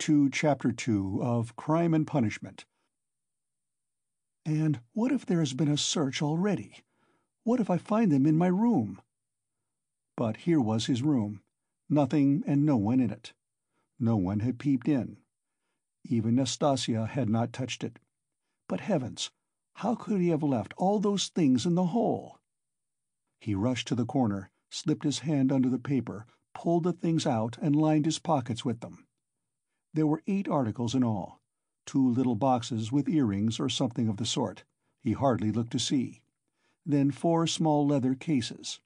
to Chapter 2 of Crime and Punishment. And what if there has been a search already? What if I find them in my room? But here was his room. Nothing and no one in it. No one had peeped in. Even Nastasya had not touched it. But heavens, how could he have left all those things in the hole? He rushed to the corner, slipped his hand under the paper, pulled the things out and lined his pockets with them. There were eight articles in all. Two little boxes with earrings or something of the sort, he hardly looked to see. Then four small leather cases.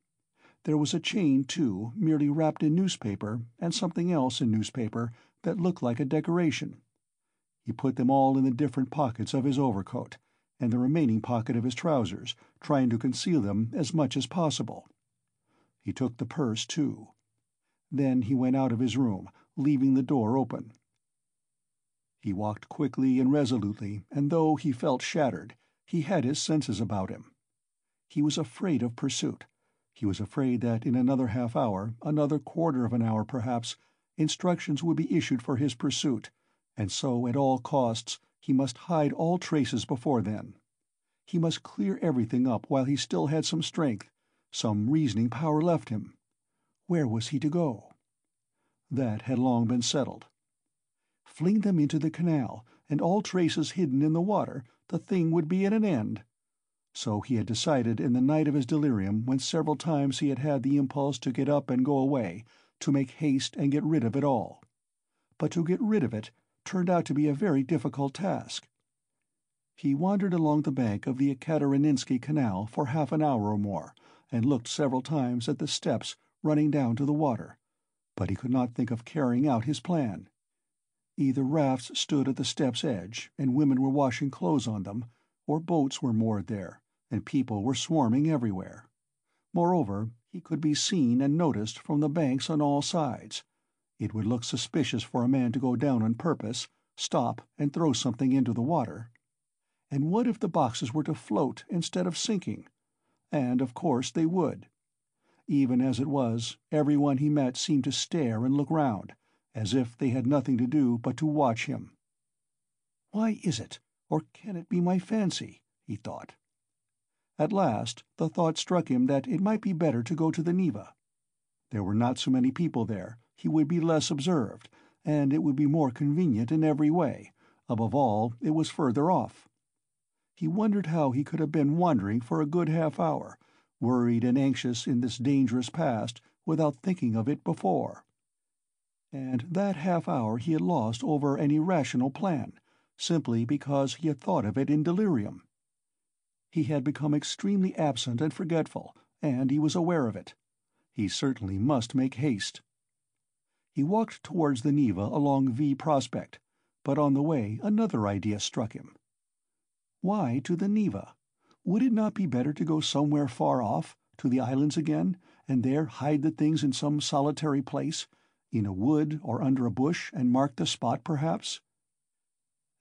There was a chain, too, merely wrapped in newspaper, and something else in newspaper that looked like a decoration. He put them all in the different pockets of his overcoat, and the remaining pocket of his trousers, trying to conceal them as much as possible. He took the purse, too. Then he went out of his room, leaving the door open. He walked quickly and resolutely, and though he felt shattered, he had his senses about him. He was afraid of pursuit. He was afraid that in another half hour, another quarter of an hour perhaps, instructions would be issued for his pursuit, and so at all costs he must hide all traces before then. He must clear everything up while he still had some strength, some reasoning power left him. Where was he to go? That had long been settled. Fling them into the canal, and all traces hidden in the water, the thing would be at an end. So he had decided in the night of his delirium when several times he had had the impulse to get up and go away, to make haste and get rid of it all. But to get rid of it turned out to be a very difficult task. He wandered along the bank of the Ekaterininsky Canal for half an hour or more, and looked several times at the steps running down to the water, but he could not think of carrying out his plan. Either rafts stood at the step's edge, and women were washing clothes on them, or boats were moored there, and people were swarming everywhere. Moreover, he could be seen and noticed from the banks on all sides. It would look suspicious for a man to go down on purpose, stop, and throw something into the water. And what if the boxes were to float instead of sinking? And, of course, they would. Even as it was, everyone he met seemed to stare and look round, as if they had nothing to do but to watch him. Why is it, or can it be my fancy? he thought. At last the thought struck him that it might be better to go to the Neva. There were not so many people there, he would be less observed, and it would be more convenient in every way. Above all, it was further off. He wondered how he could have been wandering for a good half hour, worried and anxious in this dangerous past, without thinking of it before and that half hour he had lost over an irrational plan, simply because he had thought of it in delirium. He had become extremely absent and forgetful, and he was aware of it. He certainly must make haste. He walked towards the Neva along V Prospect, but on the way another idea struck him. Why to the Neva? Would it not be better to go somewhere far off, to the islands again, and there hide the things in some solitary place, in a wood or under a bush and mark the spot, perhaps?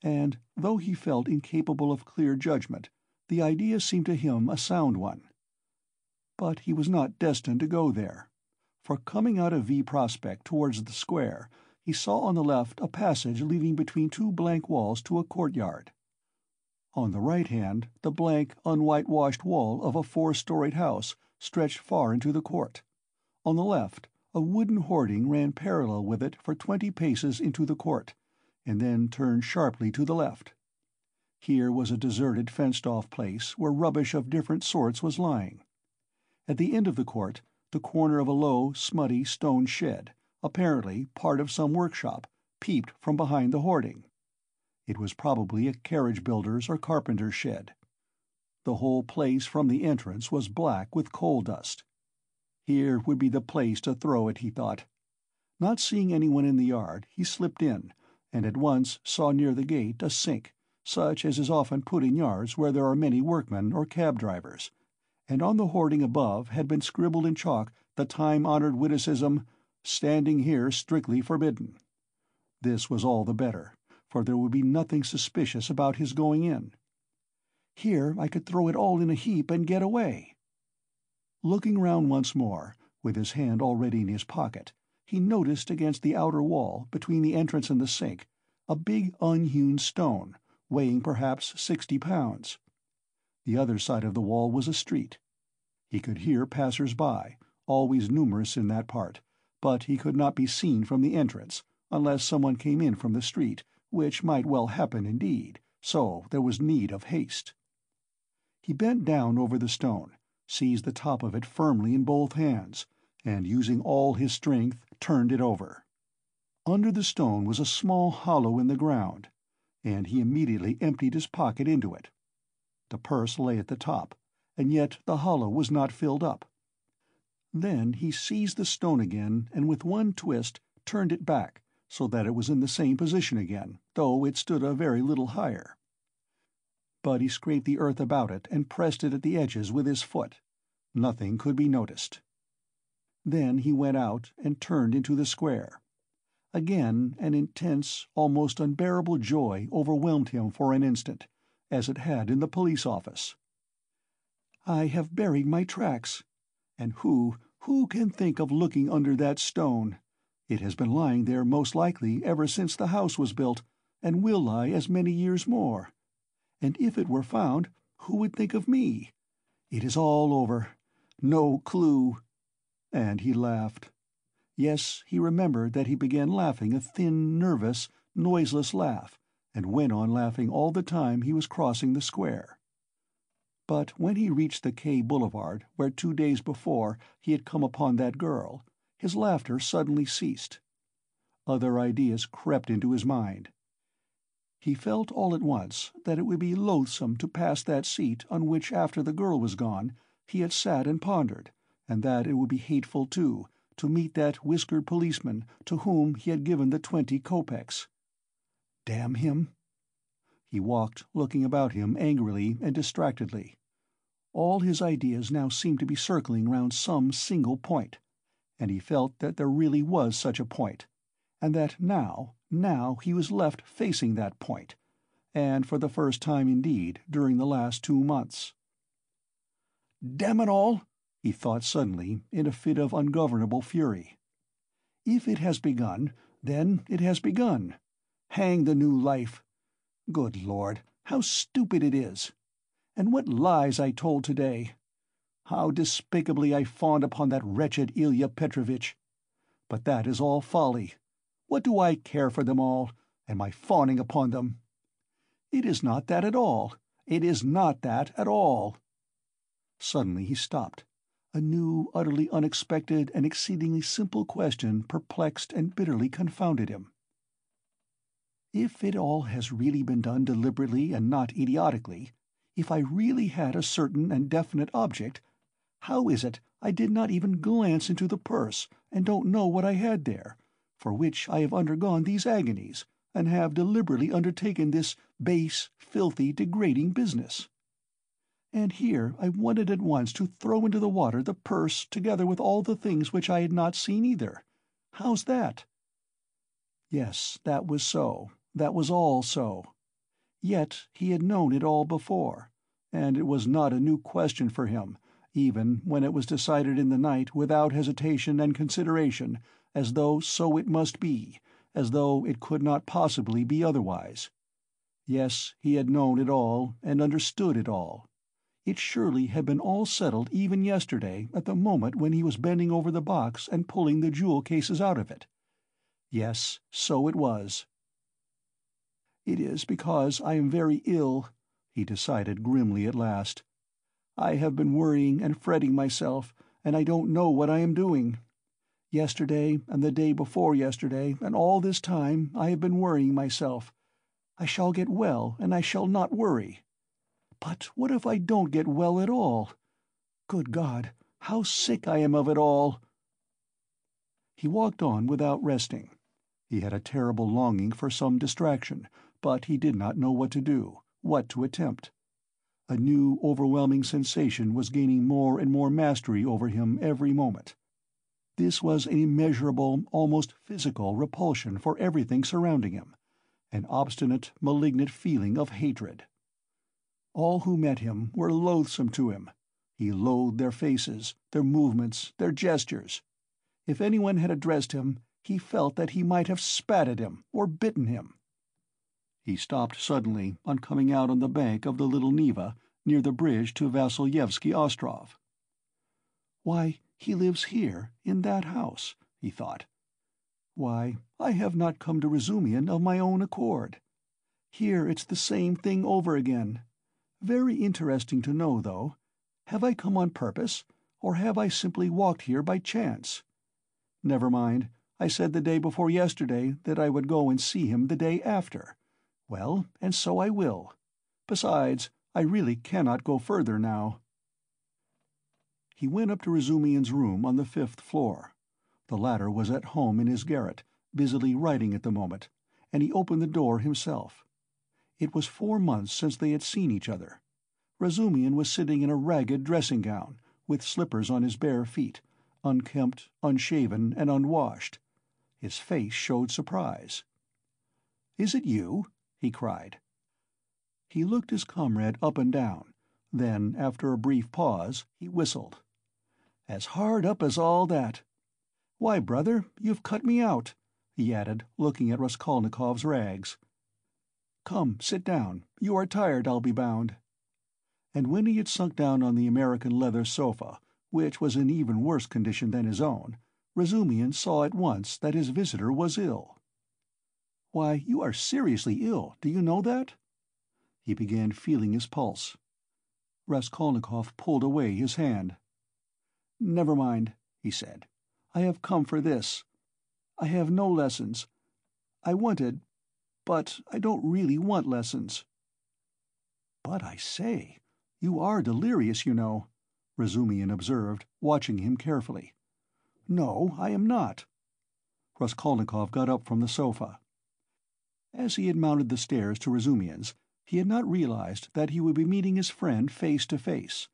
And, though he felt incapable of clear judgment, the idea seemed to him a sound one. But he was not destined to go there, for coming out of V Prospect towards the square, he saw on the left a passage leading between two blank walls to a courtyard. On the right hand, the blank, unwhitewashed wall of a four-storied house stretched far into the court. On the left, a wooden hoarding ran parallel with it for twenty paces into the court, and then turned sharply to the left. Here was a deserted fenced-off place where rubbish of different sorts was lying. At the end of the court, the corner of a low, smutty stone shed, apparently part of some workshop, peeped from behind the hoarding. It was probably a carriage builder's or carpenter's shed. The whole place from the entrance was black with coal dust. Here would be the place to throw it, he thought. Not seeing anyone in the yard, he slipped in, and at once saw near the gate a sink, such as is often put in yards where there are many workmen or cab drivers, and on the hoarding above had been scribbled in chalk the time-honored witticism, "Standing here strictly forbidden." This was all the better, for there would be nothing suspicious about his going in. Here I could throw it all in a heap and get away. Looking round once more, with his hand already in his pocket, he noticed against the outer wall, between the entrance and the sink, a big unhewn stone, weighing perhaps sixty pounds. The other side of the wall was a street. He could hear passers-by, always numerous in that part, but he could not be seen from the entrance, unless someone came in from the street, which might well happen indeed, so there was need of haste. He bent down over the stone, seized the top of it firmly in both hands, and using all his strength turned it over. Under the stone was a small hollow in the ground, and he immediately emptied his pocket into it. The purse lay at the top, and yet the hollow was not filled up. Then he seized the stone again and with one twist turned it back, so that it was in the same position again, though it stood a very little higher. But he scraped the earth about it and pressed it at the edges with his foot. Nothing could be noticed. Then he went out and turned into the square. Again an intense, almost unbearable joy overwhelmed him for an instant, as it had in the police office. I have buried my tracks. And who, who can think of looking under that stone? It has been lying there most likely ever since the house was built, and will lie as many years more. And if it were found, who would think of me? It is all over. No clue. And he laughed. Yes, he remembered that he began laughing a thin, nervous, noiseless laugh, and went on laughing all the time he was crossing the square. But when he reached the K boulevard where two days before he had come upon that girl, his laughter suddenly ceased. Other ideas crept into his mind. He felt all at once that it would be loathsome to pass that seat on which after the girl was gone he had sat and pondered, and that it would be hateful, too, to meet that whiskered policeman to whom he had given the twenty kopecks. Damn him! He walked, looking about him angrily and distractedly. All his ideas now seemed to be circling round some single point, and he felt that there really was such a point, and that now, now he was left facing that point, and for the first time indeed during the last two months. Damn it all! he thought suddenly, in a fit of ungovernable fury. If it has begun, then it has begun. Hang the new life! Good Lord, how stupid it is! And what lies I told today! How despicably I fawned upon that wretched Ilya Petrovitch! But that is all folly. What do I care for them all, and my fawning upon them? It is not that at all. It is not that at all. Suddenly he stopped. A new, utterly unexpected and exceedingly simple question perplexed and bitterly confounded him. If it all has really been done deliberately and not idiotically, if I really had a certain and definite object, how is it I did not even glance into the purse, and don't know what I had there, for which I have undergone these agonies, and have deliberately undertaken this base, filthy, degrading business? And here I wanted at once to throw into the water the purse together with all the things which I had not seen either. How's that? Yes, that was so, that was all so. Yet he had known it all before, and it was not a new question for him, even when it was decided in the night without hesitation and consideration, as though so it must be, as though it could not possibly be otherwise. Yes, he had known it all and understood it all. It surely had been all settled even yesterday at the moment when he was bending over the box and pulling the jewel cases out of it. Yes, so it was. It is because I am very ill, he decided grimly at last. I have been worrying and fretting myself, and I don't know what I am doing. Yesterday, and the day before yesterday, and all this time I have been worrying myself. I shall get well, and I shall not worry. But what if I don't get well at all? Good God, how sick I am of it all! He walked on without resting. He had a terrible longing for some distraction, but he did not know what to do, what to attempt. A new, overwhelming sensation was gaining more and more mastery over him every moment. This was an immeasurable, almost physical, repulsion for everything surrounding him, an obstinate, malignant feeling of hatred. All who met him were loathsome to him. He loathed their faces, their movements, their gestures. If anyone had addressed him, he felt that he might have spat at him or bitten him. He stopped suddenly on coming out on the bank of the Little Neva near the bridge to Vasilyevsky Ostrov. Why, he lives here, in that house, he thought. Why, I have not come to Razumihin of my own accord. Here it's the same thing over again. Very interesting to know, though. Have I come on purpose, or have I simply walked here by chance? Never mind, I said the day before yesterday that I would go and see him the day after. Well, and so I will. Besides, I really cannot go further now. He went up to Razumihin's room on the fifth floor. The latter was at home in his garret, busily writing at the moment, and he opened the door himself. It was four months since they had seen each other. Razumihin was sitting in a ragged dressing gown, with slippers on his bare feet, unkempt, unshaven, and unwashed. His face showed surprise. "Is it you?" he cried. He looked his comrade up and down, then, after a brief pause, he whistled. "As hard up as all that. Why, brother, you've cut me out," he added, looking at Raskolnikov's rags. "Come, sit down. You are tired, I'll be bound." And when he had sunk down on the American leather sofa, which was in even worse condition than his own, Razumihin saw at once that his visitor was ill. "Why, you are seriously ill, do you know that?" He began feeling his pulse. Raskolnikov pulled away his hand. "Never mind," he said. "I have come for this. I have no lessons. I wanted but I don't really want lessons." "But I say, you are delirious, you know," Razumihin observed, watching him carefully. "No, I am not." Raskolnikov got up from the sofa. As he had mounted the stairs to Razumihin's, he had not realized that he would be meeting his friend face to face.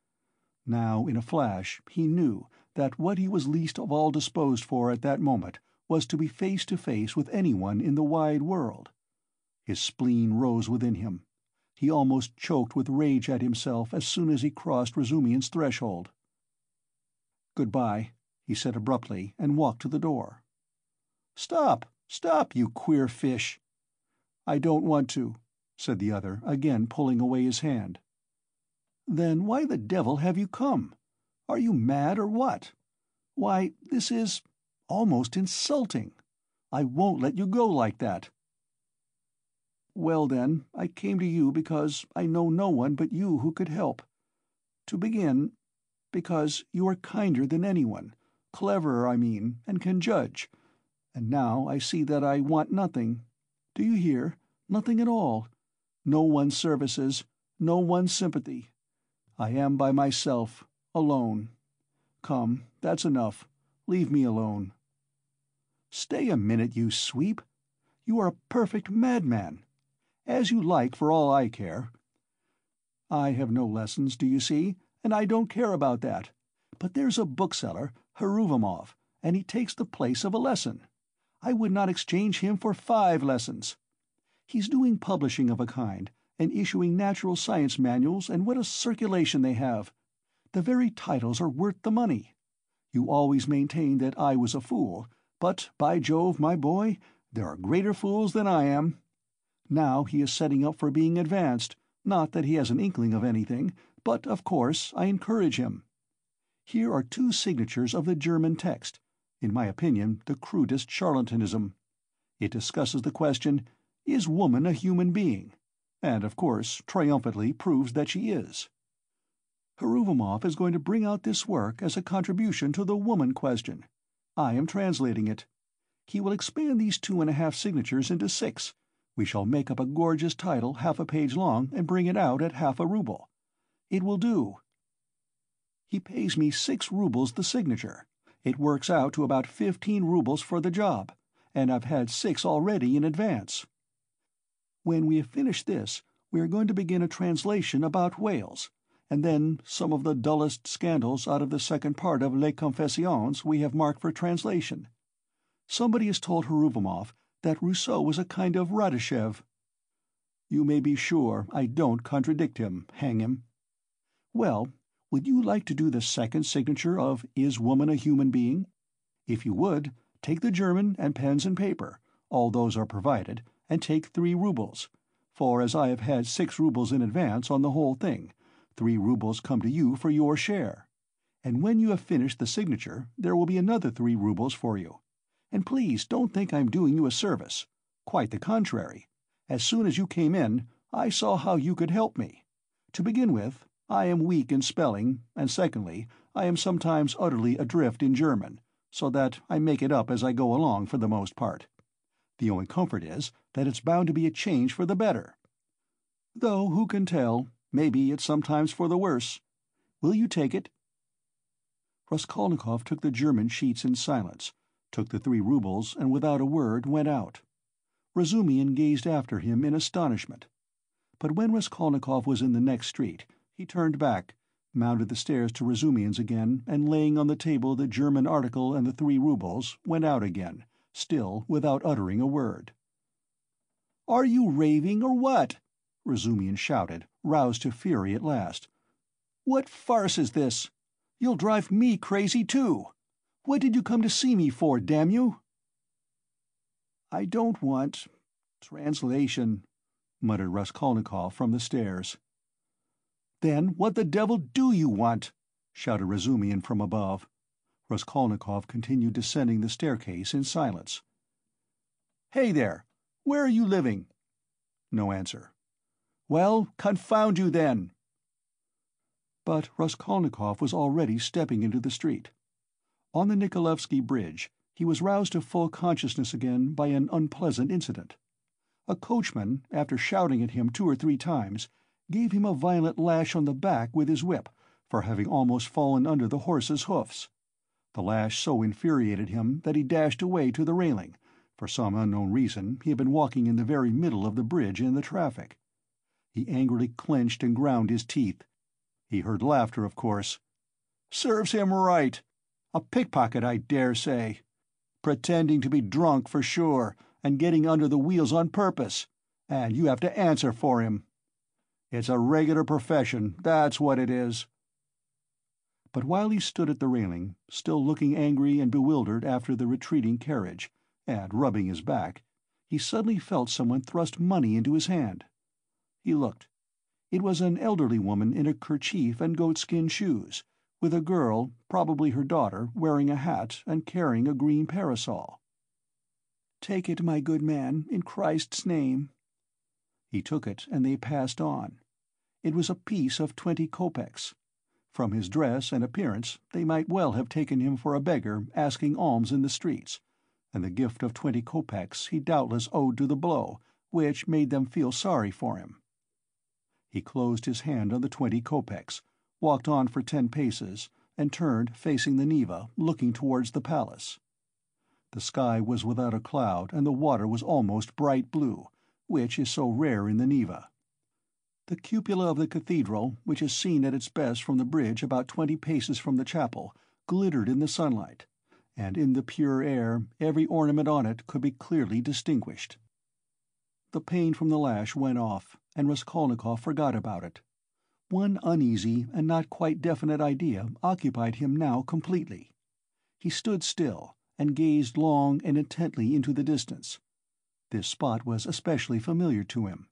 Now, in a flash, he knew that what he was least of all disposed for at that moment was to be face to face with anyone in the wide world. His spleen rose within him. He almost choked with rage at himself as soon as he crossed Razumihin's threshold. "Good-bye," he said abruptly, and walked to the door. "Stop, stop, you queer fish!" "I don't want to," said the other, again pulling away his hand. "Then why the devil have you come? Are you mad, or what? Why, this is almost insulting. I won't let you go like that. Well, then, I came to you because I know no one but you who could help. To begin, because you are kinder than anyone, cleverer, I mean, and can judge. And now I see that I want nothing. Do you hear? Nothing at all. No one's services, no one's sympathy. I am by myself, alone. Come, that's enough. Leave me alone. Stay a minute, you sweep. You are a perfect madman. As you like, for all I care. I have no lessons, do you see, and I don't care about that. But there's a bookseller, Heruvimov, and he takes the place of a lesson. I would not exchange him for five lessons. He's doing publishing of a kind, and issuing natural science manuals, and what a circulation they have! The very titles are worth the money. You always maintained that I was a fool, but, by Jove, my boy, there are greater fools than I am. Now he is setting up for being advanced, not that he has an inkling of anything, but, of course, I encourage him. Here are two signatures of the German text, in my opinion the crudest charlatanism. It discusses the question, Is woman a human being? And, of course, triumphantly proves that she is. Heruvimov is going to bring out this work as a contribution to the woman question. I am translating it. He will expand these two and a half signatures into six, we shall make up a gorgeous title half a page long and bring it out at half a rouble. It will do. He pays me six roubles the signature. It works out to about fifteen roubles for the job, and I've had six already in advance. When we have finished this, we are going to begin a translation about whales, and then some of the dullest scandals out of the second part of Les Confessions we have marked for translation. Somebody has told Heruvimov that Rousseau was a kind of Radishev. You may be sure I don't contradict him, hang him. Well, would you like to do the second signature of Is Woman a Human Being? If you would, take the German and pens and paper, all those are provided, and take three roubles, for as I have had six roubles in advance on the whole thing, three roubles come to you for your share. And when you have finished the signature there will be another three roubles for you. And please don't think I'm doing you a service. Quite the contrary. As soon as you came in, I saw how you could help me. To begin with, I am weak in spelling, and secondly, I am sometimes utterly adrift in German, so that I make it up as I go along for the most part. The only comfort is that it's bound to be a change for the better. Though who can tell, maybe it's sometimes for the worse. Will you take it?" Raskolnikov took the German sheets in silence, took the three roubles, and without a word went out. Razumihin gazed after him in astonishment. But when Raskolnikov was in the next street, he turned back, mounted the stairs to Razumihin's again, and laying on the table the German article and the three roubles, went out again, still without uttering a word. "Are you raving, or what?" Razumihin shouted, roused to fury at last. "What farce is this? You'll drive me crazy, too! What did you come to see me for, damn you?" "I don't want translation," muttered Raskolnikov from the stairs. "Then what the devil do you want?" shouted Razumihin from above. Raskolnikov continued descending the staircase in silence. "Hey there! Where are you living?" No answer. "Well, confound you, then!" But Raskolnikov was already stepping into the street. On the Nikolaevsky Bridge he was roused to full consciousness again by an unpleasant incident. A coachman, after shouting at him two or three times, gave him a violent lash on the back with his whip, for having almost fallen under the horse's hoofs. The lash so infuriated him that he dashed away to the railing; for some unknown reason he had been walking in the very middle of the bridge in the traffic. He angrily clenched and ground his teeth. He heard laughter, of course. "Serves him right! A pickpocket, I dare say! Pretending to be drunk, for sure, and getting under the wheels on purpose, and you have to answer for him. It's a regular profession, that's what it is." But while he stood at the railing, still looking angry and bewildered after the retreating carriage, and rubbing his back, he suddenly felt someone thrust money into his hand. He looked. It was an elderly woman in a kerchief and goatskin shoes, with a girl, probably her daughter, wearing a hat and carrying a green parasol. "Take it, my good man, in Christ's name." He took it, and they passed on. It was a piece of twenty kopecks. From his dress and appearance they might well have taken him for a beggar asking alms in the streets, and the gift of twenty kopecks he doubtless owed to the blow, which made them feel sorry for him. He closed his hand on the twenty kopecks, walked on for ten paces, and turned, facing the Neva, looking towards the palace. The sky was without a cloud and the water was almost bright blue, which is so rare in the Neva. The cupola of the cathedral, which is seen at its best from the bridge about twenty paces from the chapel, glittered in the sunlight, and in the pure air every ornament on it could be clearly distinguished. The pain from the lash went off, and Raskolnikov forgot about it. One uneasy and not quite definite idea occupied him now completely. He stood still, and gazed long and intently into the distance. This spot was especially familiar to him.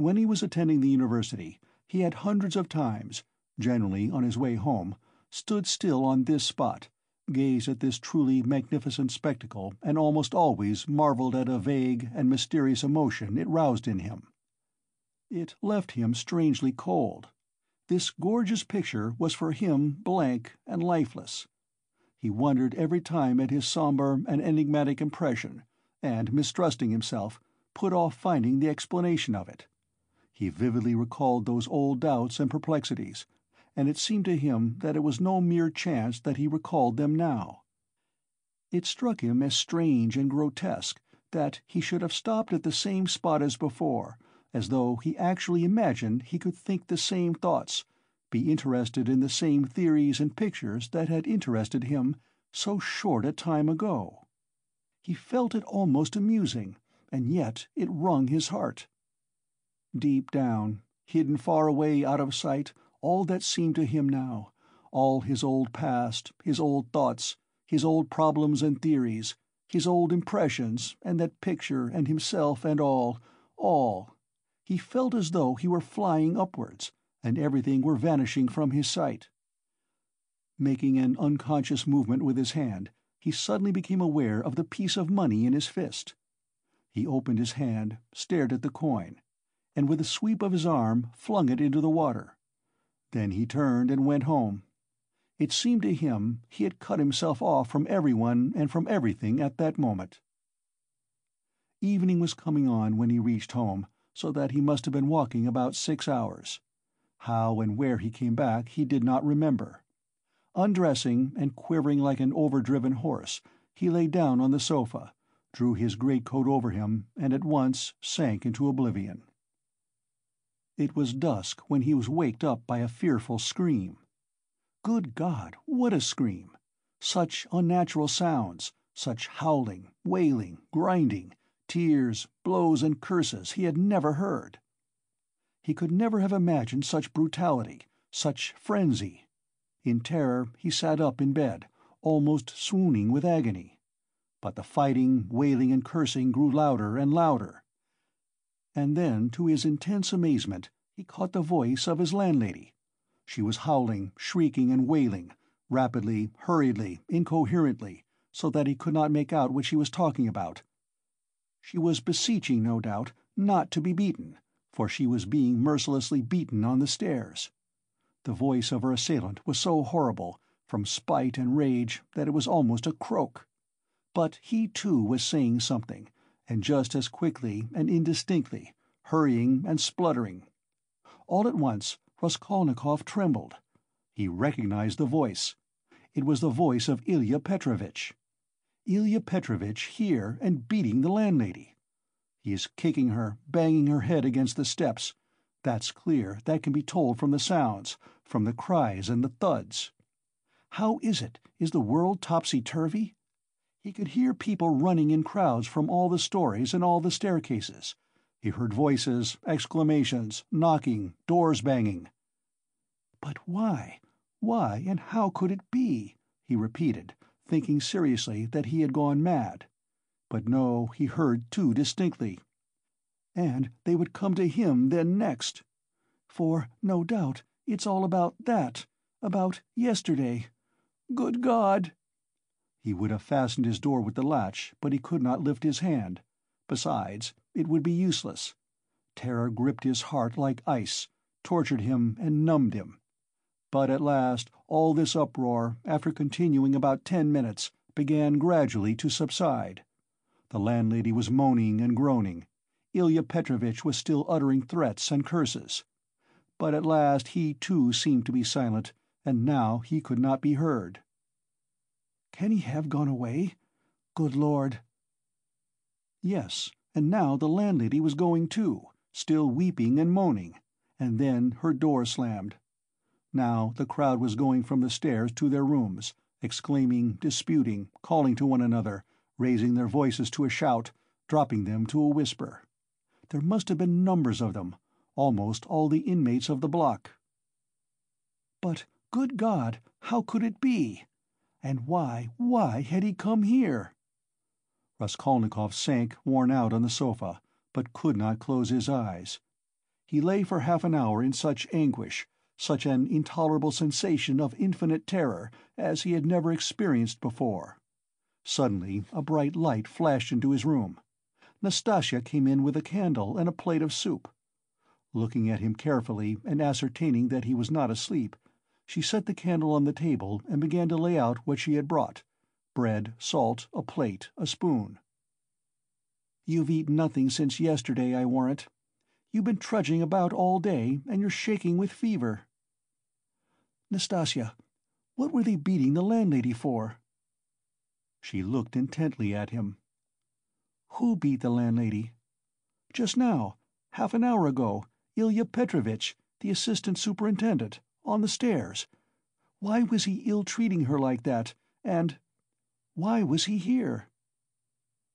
When he was attending the university, he had hundreds of times, generally on his way home, stood still on this spot, gazed at this truly magnificent spectacle and almost always marvelled at a vague and mysterious emotion it roused in him. It left him strangely cold. This gorgeous picture was for him blank and lifeless. He wondered every time at his sombre and enigmatic impression, and, mistrusting himself, put off finding the explanation of it. He vividly recalled those old doubts and perplexities, and it seemed to him that it was no mere chance that he recalled them now. It struck him as strange and grotesque that he should have stopped at the same spot as before, as though he actually imagined he could think the same thoughts, be interested in the same theories and pictures that had interested him so short a time ago. He felt it almost amusing, and yet it wrung his heart. Deep down, hidden far away out of sight, all that seemed to him now, all his old past, his old thoughts, his old problems and theories, his old impressions, and that picture and himself and all, all. He felt as though he were flying upwards, and everything were vanishing from his sight. Making an unconscious movement with his hand, he suddenly became aware of the piece of money in his fist. He opened his hand, stared at the coin, and with a sweep of his arm flung it into the water. Then he turned and went home. It seemed to him he had cut himself off from everyone and from everything at that moment. Evening was coming on when he reached home, so that he must have been walking about six hours. How and where he came back he did not remember. Undressing, and quivering like an overdriven horse, he lay down on the sofa, drew his greatcoat over him, and at once sank into oblivion. It was dusk when he was waked up by a fearful scream. Good God, what a scream! Such unnatural sounds, such howling, wailing, grinding, tears, blows and curses he had never heard. He could never have imagined such brutality, such frenzy. In terror he sat up in bed, almost swooning with agony. But the fighting, wailing and cursing grew louder and louder. And then, to his intense amazement, he caught the voice of his landlady. She was howling, shrieking and wailing, rapidly, hurriedly, incoherently, so that he could not make out what she was talking about. She was beseeching, no doubt, not to be beaten, for she was being mercilessly beaten on the stairs. The voice of her assailant was so horrible, from spite and rage, that it was almost a croak. But he too was saying something, and just as quickly and indistinctly, hurrying and spluttering. All at once Raskolnikov trembled. He recognized the voice. It was the voice of Ilya Petrovitch. Ilya Petrovitch here and beating the landlady! He is kicking her, banging her head against the steps. That's clear, that can be told from the sounds, from the cries and the thuds. How is it? Is the world topsy-turvy? He could hear people running in crowds from all the stories and all the staircases. He heard voices, exclamations, knocking, doors banging. "But why? Why, and how could it be?" he repeated, thinking seriously that he had gone mad. But no, he heard too distinctly. And they would come to him then next. For, no doubt, it's all about that, about yesterday. Good God! He would have fastened his door with the latch, but he could not lift his hand. Besides, it would be useless. Terror gripped his heart like ice, tortured him and numbed him. But at last all this uproar, after continuing about ten minutes, began gradually to subside. The landlady was moaning and groaning. Ilya Petrovitch was still uttering threats and curses. But at last he too seemed to be silent, and now he could not be heard. Can he have gone away? Good Lord! Yes, and now the landlady was going too, still weeping and moaning, and then her door slammed. Now the crowd was going from the stairs to their rooms, exclaiming, disputing, calling to one another, raising their voices to a shout, dropping them to a whisper. There must have been numbers of them, almost all the inmates of the block. But, good God, how could it be? And why, why had he come here? Raskolnikov sank worn out on the sofa, but could not close his eyes. He lay for half an hour in such anguish, such an intolerable sensation of infinite terror, as he had never experienced before. Suddenly a bright light flashed into his room. Nastasya came in with a candle and a plate of soup. Looking at him carefully and ascertaining that he was not asleep, she set the candle on the table and began to lay out what she had brought bread, salt, a plate, a spoon. You've eaten nothing since yesterday, I warrant. You've been trudging about all day, and you're shaking with fever. Nastasya, what were they beating the landlady for? She looked intently at him. Who beat the landlady? Just now, half an hour ago, Ilya Petrovitch, the assistant superintendent, on the stairs. Why was he ill-treating her like that, and why was he here?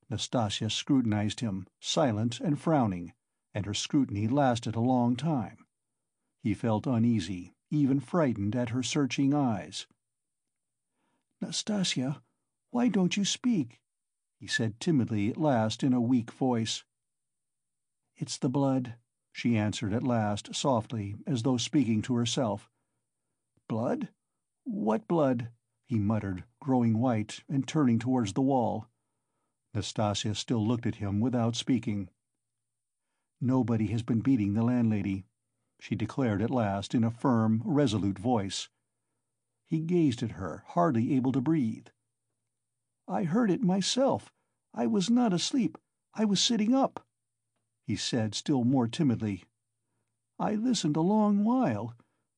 Nastasya scrutinized him, silent and frowning, and her scrutiny lasted a long time. He felt uneasy, even frightened at her searching eyes. "Nastasya, Why don't you speak?" he said timidly at last in a weak voice. "It's the blood," she answered at last, softly, as though speaking to herself. "Blood? What blood?" he muttered, growing white, and turning towards the wall. Nastasya still looked at him without speaking. "Nobody has been beating the landlady," she declared at last in a firm, resolute voice. He gazed at her, hardly able to breathe. "I heard it myself. I was not asleep. I was sitting up," he said still more timidly. "I listened a long while.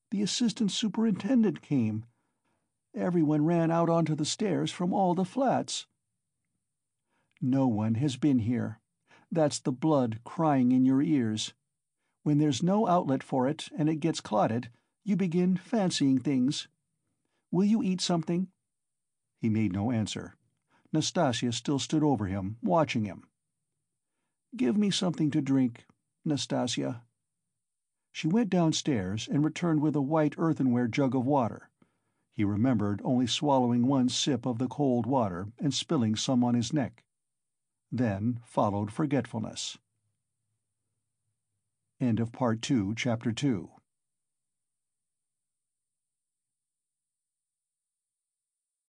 The assistant superintendent came. Everyone ran out onto the stairs from all the flats." "No one has been here. That's the blood crying in your ears. When there's no outlet for it and it gets clotted, you begin fancying things. Will you eat something?" He made no answer. Nastasya still stood over him, watching him. "Give me something to drink, Nastasya." She went downstairs and returned with a white earthenware jug of water. He remembered only swallowing one sip of the cold water and spilling some on his neck. Then followed forgetfulness. End of Part Two, Chapter Two.